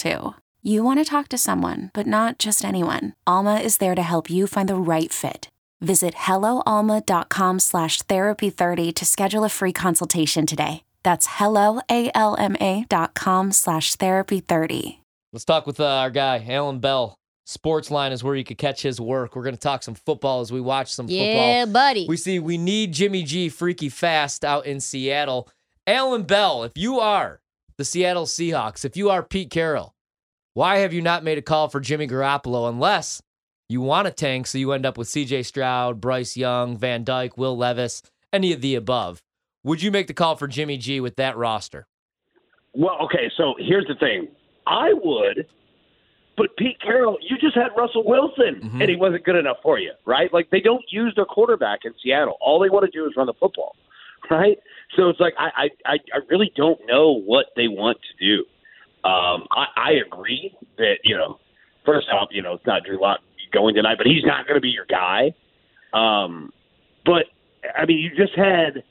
too. You want to talk to someone, but not just anyone. Alma is there to help you find the right fit. Visit helloalma.com slash therapy30 to schedule a free consultation today. That's helloalma.com slash therapy30. Let's talk with uh, our guy, Alan Bell. Sportsline is where you could catch his work. We're going to talk some football as we watch some Yeah, football. Yeah, buddy. We see we need Jimmy G freaky fast out in Seattle. Alan Bell, if you are the Seattle Seahawks, if you are Pete Carroll, why have you not made a call for Jimmy Garoppolo unless you want a tank so you end up with CJ Stroud, Bryce Young, Van Dyke, Will Levis, any of the above? Would you make the call for Jimmy G with that roster? Well, okay, so here's the thing. I would, but Pete Carroll, you just had Russell Wilson, Mhm. and he wasn't good enough for you, right? Like they don't use their quarterback in Seattle. All they want to do is run the football, right? So it's like I I I really don't know what they want to do. Um, I, I agree that you know, first off, you know, it's not Drew Lock going tonight, but he's not going to be your guy. Um, but I mean, you just had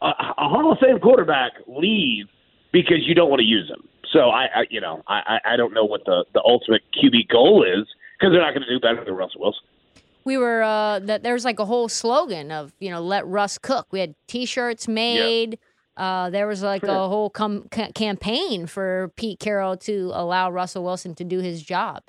a, a Hall of Fame quarterback leave because you don't want to use him. So I, I you know, I I don't know what the the ultimate QB goal is because they're not going to do better than Russell Wilson. We were uh that there was like a whole slogan of you know let Russ cook. We had T-shirts made. Uh, there was like a whole com- ca- campaign for Pete Carroll to allow Russell Wilson to do his job.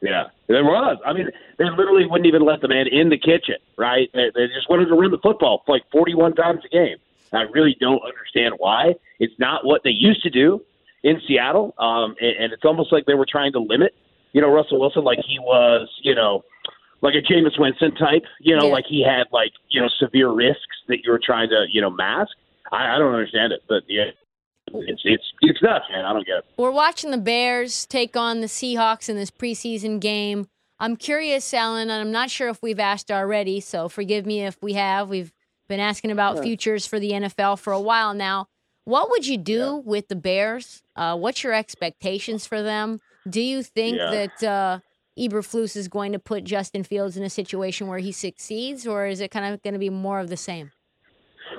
Yeah, there was. I mean, they literally wouldn't even let the man in the kitchen, right? They, they just wanted to run the football like 41 times a game. I really don't understand why. It's not what they used to do in Seattle, um, and, and it's almost like they were trying to limit, you know, Russell Wilson like he was, you know, like a Jameis Winston type, you know, Yeah. like he had like you know severe risks that you were trying to you know mask. I, I don't understand it, but yeah, it's it's it's nuts, man. I don't get it. We're watching the Bears take on the Seahawks in this preseason game. I'm curious, Alan, and I'm not sure if we've asked already, so forgive me if we have. We've been asking about futures for the NFL for a while now. What would you do with the Bears? Uh, what's your expectations for them? Do you think Yeah. that uh, Eberflus is going to put Justin Fields in a situation where he succeeds, or is it kind of going to be more of the same?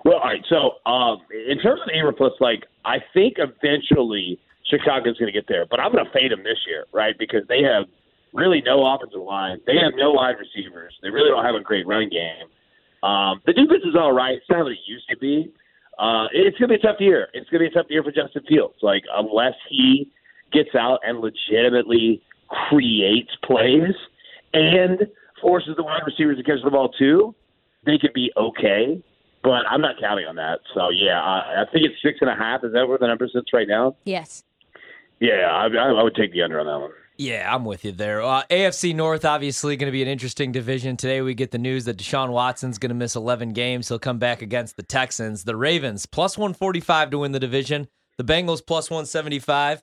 Well, all right. So, um, in terms of Abrams, like I think eventually Chicago's going to get there, but I'm going to fade them this year, right? Because they have really no offensive line, they have no wide receivers, they really don't have a great run game. Um, the defense is all right. It's not what it used to be. Uh, it's going to be a tough year. It's going to be a tough year for Justin Fields. Like unless he gets out and legitimately creates plays and forces the wide receivers to catch the ball too, they could be okay but I'm not counting on that. So yeah, I, I think it's six and a half. Is that where the number sits right now? Yes. Yeah, I, I would take the under on that one. Yeah, I'm with you there. Uh, AFC North, obviously, going to be an interesting division. Today, we get the news that Deshaun Watson's going to miss 11 games. He'll come back against the Texans. The Ravens, plus 145 to win the division. The Bengals, plus 175.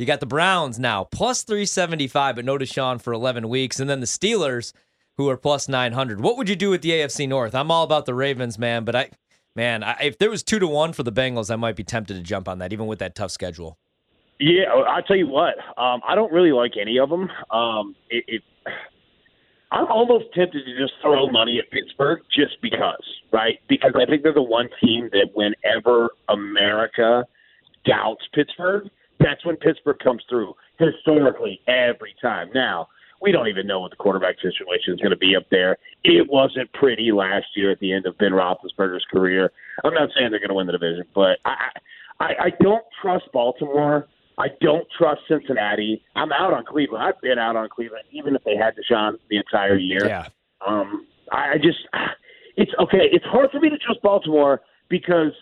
You got the Browns now, plus 375, but no Deshaun for 11 weeks. And then the Steelers, who are plus 900. What would you do with the AFC North? I'm all about the Ravens, man, but I, man, I, if there was two to one for the Bengals, I might be tempted to jump on that, even with that tough schedule. Yeah, I tell you what, um, I don't really like any of them. Um, it, it, I'm almost tempted to just throw money at Pittsburgh just because, right? Because I think they're the one team that whenever America doubts Pittsburgh, that's when Pittsburgh comes through historically every time. Now, we don't even know what the quarterback situation is going to be up there. It wasn't pretty last year at the end of Ben Roethlisberger's career. I'm not saying they're going to win the division, but I, I, I don't trust Baltimore. I don't trust Cincinnati. I'm out on Cleveland. I've been out on Cleveland, even if they had Deshaun the entire year. Yeah. Um, I I just, it's okay. It's hard for me to trust Baltimore because,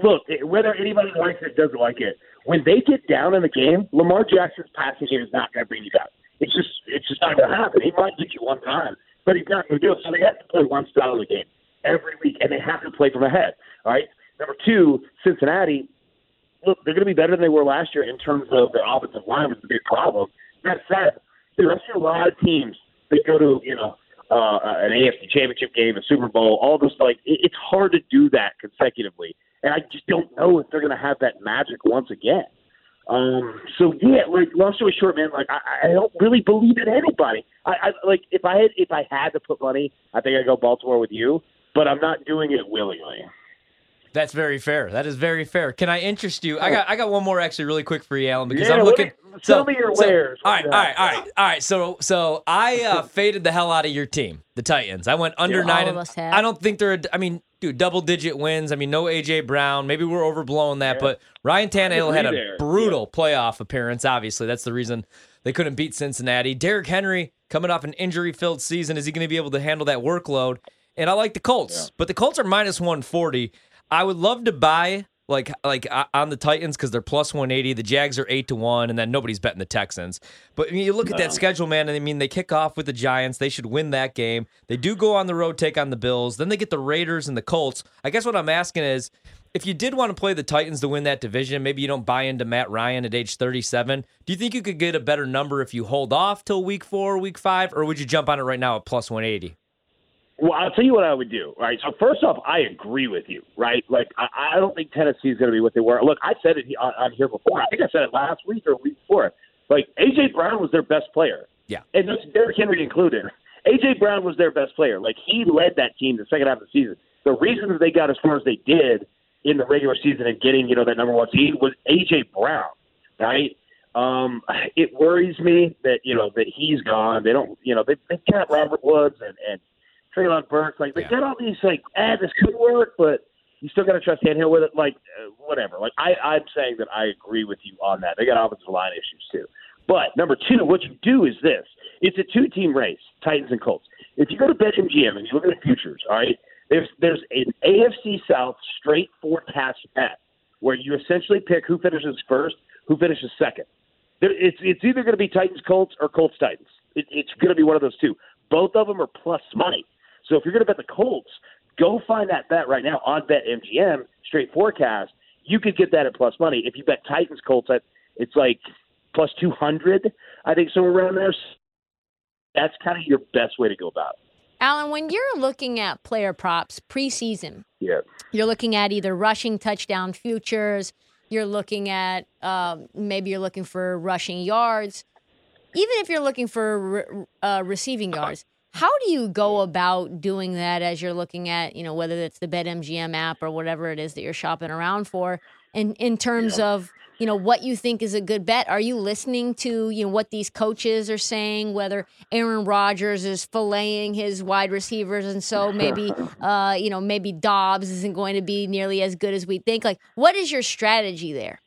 look, whether anybody likes it or doesn't like it, when they get down in the game, Lamar Jackson's passing game is not going to bring you down. It's just, it's just not going to happen. He might get you one time, but he's not going to do it. So they have to play one style of the game every week, and they have to play from ahead. All right. Number two, Cincinnati. look, they're going to be better than they were last year in terms of their offensive line, was a big problem. That said, there are a lot of teams that go to you know uh, an AFC Championship game, a Super Bowl, all those like it, it's hard to do that consecutively, and I just don't know if they're going to have that magic once again. Um, so yeah, like long story short, man, like I, I don't really believe in anybody. I, I like if I had if I had to put money, I think I'd go Baltimore with you, but I'm not doing it willingly. That's very fair. That is very fair. Can I interest you? I got I got one more actually really quick for you, Alan, because yeah, I'm looking. Me, tell me your so, wares. All right, all right, all right, all right. So so I uh, faded the hell out of your team, the Titans. I went under Yeah. nine. All and of us have. I don't think they're. I mean, dude, double digit wins. I mean, no AJ Brown. Maybe we're overblowing that, but Ryan Tannehill had a there. brutal playoff appearance. Obviously, that's the reason they couldn't beat Cincinnati. Derrick Henry coming off an injury filled season. Is he going to be able to handle that workload? And I like the Colts, but the Colts are minus 140. I would love to buy like like uh, on the Titans because they're plus 180. The Jags are eight to one, and then nobody's betting the Texans. But I mean, you look at that schedule, man, and I mean they kick off with the Giants. They should win that game. They do go on the road, take on the Bills. Then they get the Raiders and the Colts. I guess what I'm asking is. If you did want to play the Titans to win that division, maybe you don't buy into Matt Ryan at age 37. Do you think you could get a better number if you hold off till week four, week five, or would you jump on it right now at plus 180? Well, I'll tell you what I would do. Right. So first off, I agree with you. Right. Like I, I don't think Tennessee is going to be what they were. Look, I said it on, on here before. I think I said it last week or week before. Like AJ Brown was their best player. Yeah. And that's Derrick Henry included. AJ Brown was their best player. Like he led that team the second half of the season. The reason that they got as far as they did in the regular season and getting you know that number one seed was AJ Brown. Right. Um, it worries me that you know that he's gone. They don't, you know, they they got Robert Woods and and Traylon Burks. Like they Yeah. got all these like, ah, this could work, but you still got to trust Tannehill with it. Like uh, whatever. Like I, I'm saying that I agree with you on that. They got offensive line issues too. But number two, what you do is this: it's a two-team race, Titans and Colts. If you go to BetMGM and you look at the futures, all right, there's there's an AFC South straight forecast bet where you essentially pick who finishes first, who finishes second. There, it's it's either going to be Titans Colts or Colts Titans. It, it's going to be one of those two. Both of them are plus money. So if you're going to bet the Colts, go find that bet right now on BetMGM straight forecast. You could get that at plus money. If you bet Titans Colts, it's like plus two hundred. I think somewhere around there. That's kind of your best way to go about it. Alan, when you're looking at player props preseason, Yeah. you're looking at either rushing touchdown futures, you're looking at um, maybe you're looking for rushing yards, even if you're looking for re- uh, receiving yards. How do you go about doing that as you're looking at, you know, whether it's the BetMGM app or whatever it is that you're shopping around for, and in terms of you know what you think is a good bet? Are you listening to you know what these coaches are saying? Whether Aaron Rodgers is filleting his wide receivers, and so maybe uh, you know maybe Doubs isn't going to be nearly as good as we think. Like, what is your strategy there?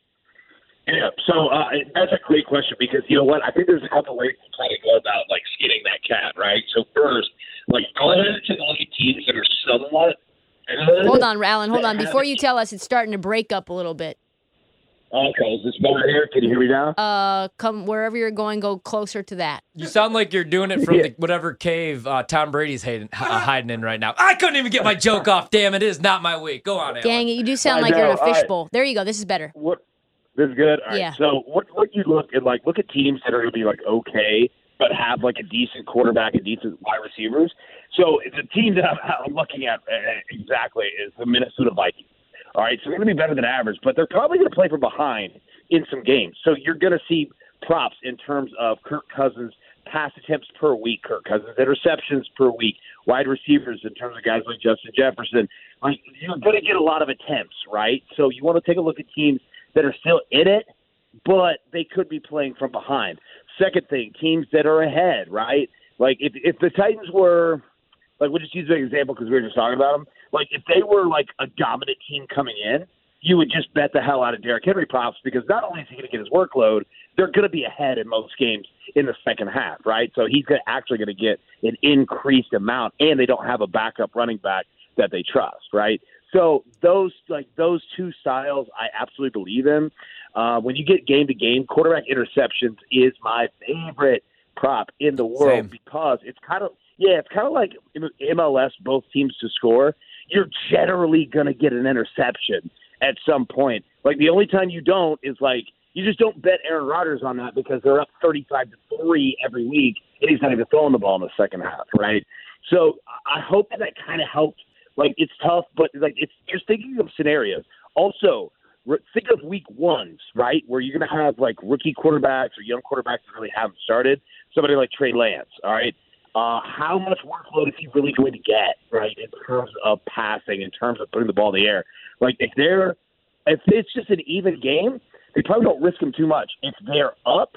Yeah, so uh, that's a great question because you know what? I think there's a couple ways to try to go about like skinning that cat, right? So first, like go ahead and take a look at teams that are somewhat. Hold on, Alan. Hold on. Before you tell us, it's starting to break up a little bit. Okay, is this better here? Can you hear me now? Uh, come wherever you're going, go closer to that. You sound like you're doing it from Yeah. the, whatever cave uh, Tom Brady's hiding, uh, hiding in right now. I couldn't even get my joke off. Damn, it is not my week. Go on, Alan. Dang it, you do sound I like you're in a know, all right. fishbowl. There you go. This is better. What? This is good. All right. Yeah. So what? What you look at? Like look at teams that are going to be like okay, but have like a decent quarterback and decent wide receivers. So the team that I'm, I'm looking at uh, exactly is the Minnesota Vikings. All right, so they're going to be better than average, but they're probably going to play from behind in some games. So you're going to see props in terms of Kirk Cousins pass attempts per week, Kirk Cousins interceptions per week, wide receivers in terms of guys like Justin Jefferson. Like you're going to get a lot of attempts, right? So you want to take a look at teams that are still in it, but they could be playing from behind. Second thing, teams that are ahead, right? Like if if the Titans were like we'll just use an example because we were just talking about them. Like if they were like a dominant team coming in, you would just bet the hell out of Derrick Henry props because not only is he going to get his workload, they're going to be ahead in most games in the second half, right? So he's gonna, actually going to get an increased amount, and they don't have a backup running back that they trust, right? So those like those two styles, I absolutely believe in. Uh, when you get game to game, quarterback interceptions is my favorite prop in the world Same. because it's kind of yeah, it's kind of like MLS, both teams to score. You're generally going to get an interception at some point. Like the only time you don't is like you just don't bet Aaron Rodgers on that because they're up 35 to 3 every week and he's not even throwing the ball in the second half, right? So I hope that, that kind of helped. Like it's tough, but like it's just thinking of scenarios. Also, think of week ones, right, where you're going to have like rookie quarterbacks or young quarterbacks that really haven't started. Somebody like Trey Lance, all right. Uh, how much workload is he really going to get, right, in terms of passing, in terms of putting the ball in the air? Like if they're if it's just an even game, they probably don't risk him too much. If they're up,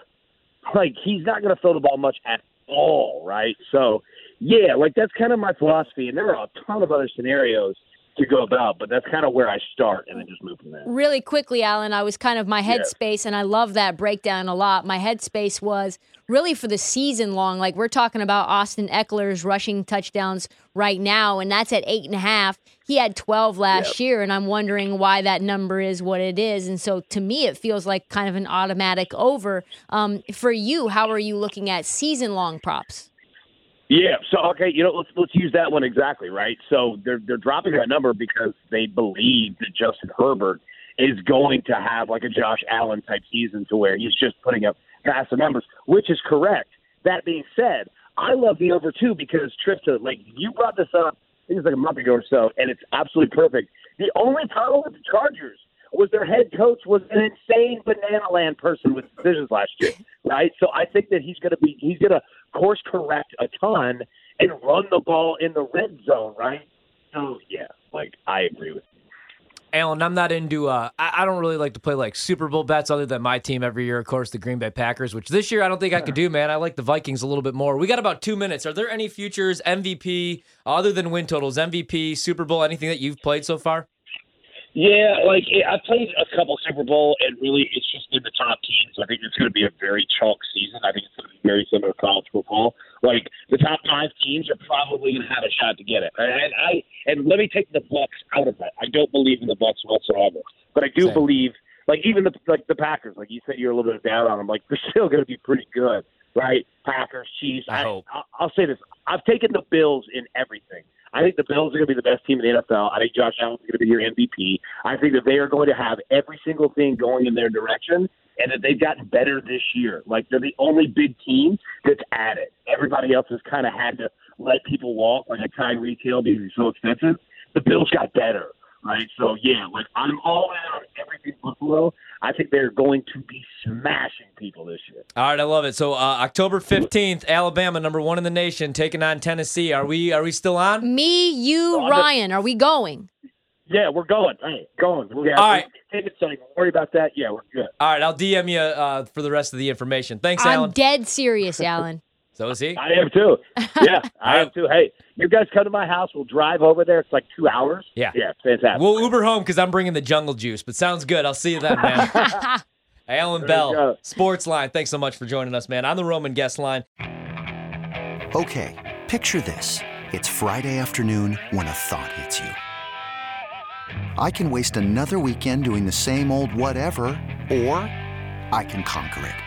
like he's not going to throw the ball much at all, right? So, yeah, like that's kind of my philosophy. And there are a ton of other scenarios to go about, but that's kind of where I start and then just move from there. Really quickly, Alan, I was kind of my headspace, and I love that breakdown a lot. My headspace was really for the season long. Like we're talking about Austin Ekeler's rushing touchdowns right now, and that's at eight and a half. He had 12 last yep. year, and I'm wondering why that number is what it is. And so to me, it feels like kind of an automatic over. Um, for you, how are you looking at season long props? Yeah. So okay, you know, let's let's use that one exactly, right? So they're they're dropping that number because they believe that Justin Herbert is going to have like a Josh Allen type season to where he's just putting up massive numbers, which is correct. That being said, I love the over two because Trista, like you brought this up, I think it's like a month ago or so, and it's absolutely perfect. The only problem with the Chargers was their head coach was an insane banana land person with decisions last year, right? So I think that he's going to be he's going to course correct a ton and run the ball in the red zone, right? So yeah, like I agree with you. Alan, I'm not into. Uh, I, I, don't really like to play like Super Bowl bets, other than my team every year, of course, the Green Bay Packers. Which this year I don't think I could do, man. I like the Vikings a little bit more. We got about two minutes. Are there any futures MVP other than win totals, MVP, Super Bowl, anything that you've played so far? Yeah, like I played a couple Super Bowl, and really, it's just been the top teams. I think it's going to be a very chalk season. I think it's going to be very similar to college football. Like the top five teams are probably going to have a shot to get it. And I and let me take the Bucs out of that. I don't believe in the Bucs whatsoever, but I do Same. believe, like even the like the Packers, like you said, you're a little bit down on them. Like they're still going to be pretty good, right? Packers, Chiefs. I, I hope. I, I'll say this: I've taken the Bills in everything. I think the Bills are going to be the best team in the NFL. I think Josh Allen's going to be your MVP. I think that they are going to have every single thing going in their direction, and that they've gotten better this year. Like they're the only big team that's added. Everybody else has kind of had to let people walk, like a Tyreek Hill because he's so expensive. The Bills got better right? So yeah, like I'm all in on everything Buffalo. I think they're going to be smashing people this year. All right, I love it. So uh, October fifteenth, Alabama, number one in the nation, taking on Tennessee. Are we are we still on? Me, you, oh, Ryan. Are we going? Yeah, we're going. Hey, going. We have, All right. Take it, Sonny. Don't worry about that. Yeah, we're good. All right, I'll DM you uh, for the rest of the information. Thanks, I'm Alan. I'm dead serious, Alan. So is he? I am too. Yeah, I am too. Hey, you guys come to my house. We'll drive over there. It's like two hours. Yeah. Yeah, fantastic. We'll Uber home because I'm bringing the jungle juice, but sounds good. I'll see you then, man. Alan there Bell, Sports Line. Thanks so much for joining us, man. On the Roman guest line. Okay, picture this. It's Friday afternoon when a thought hits you. I can waste another weekend doing the same old whatever, or I can conquer it.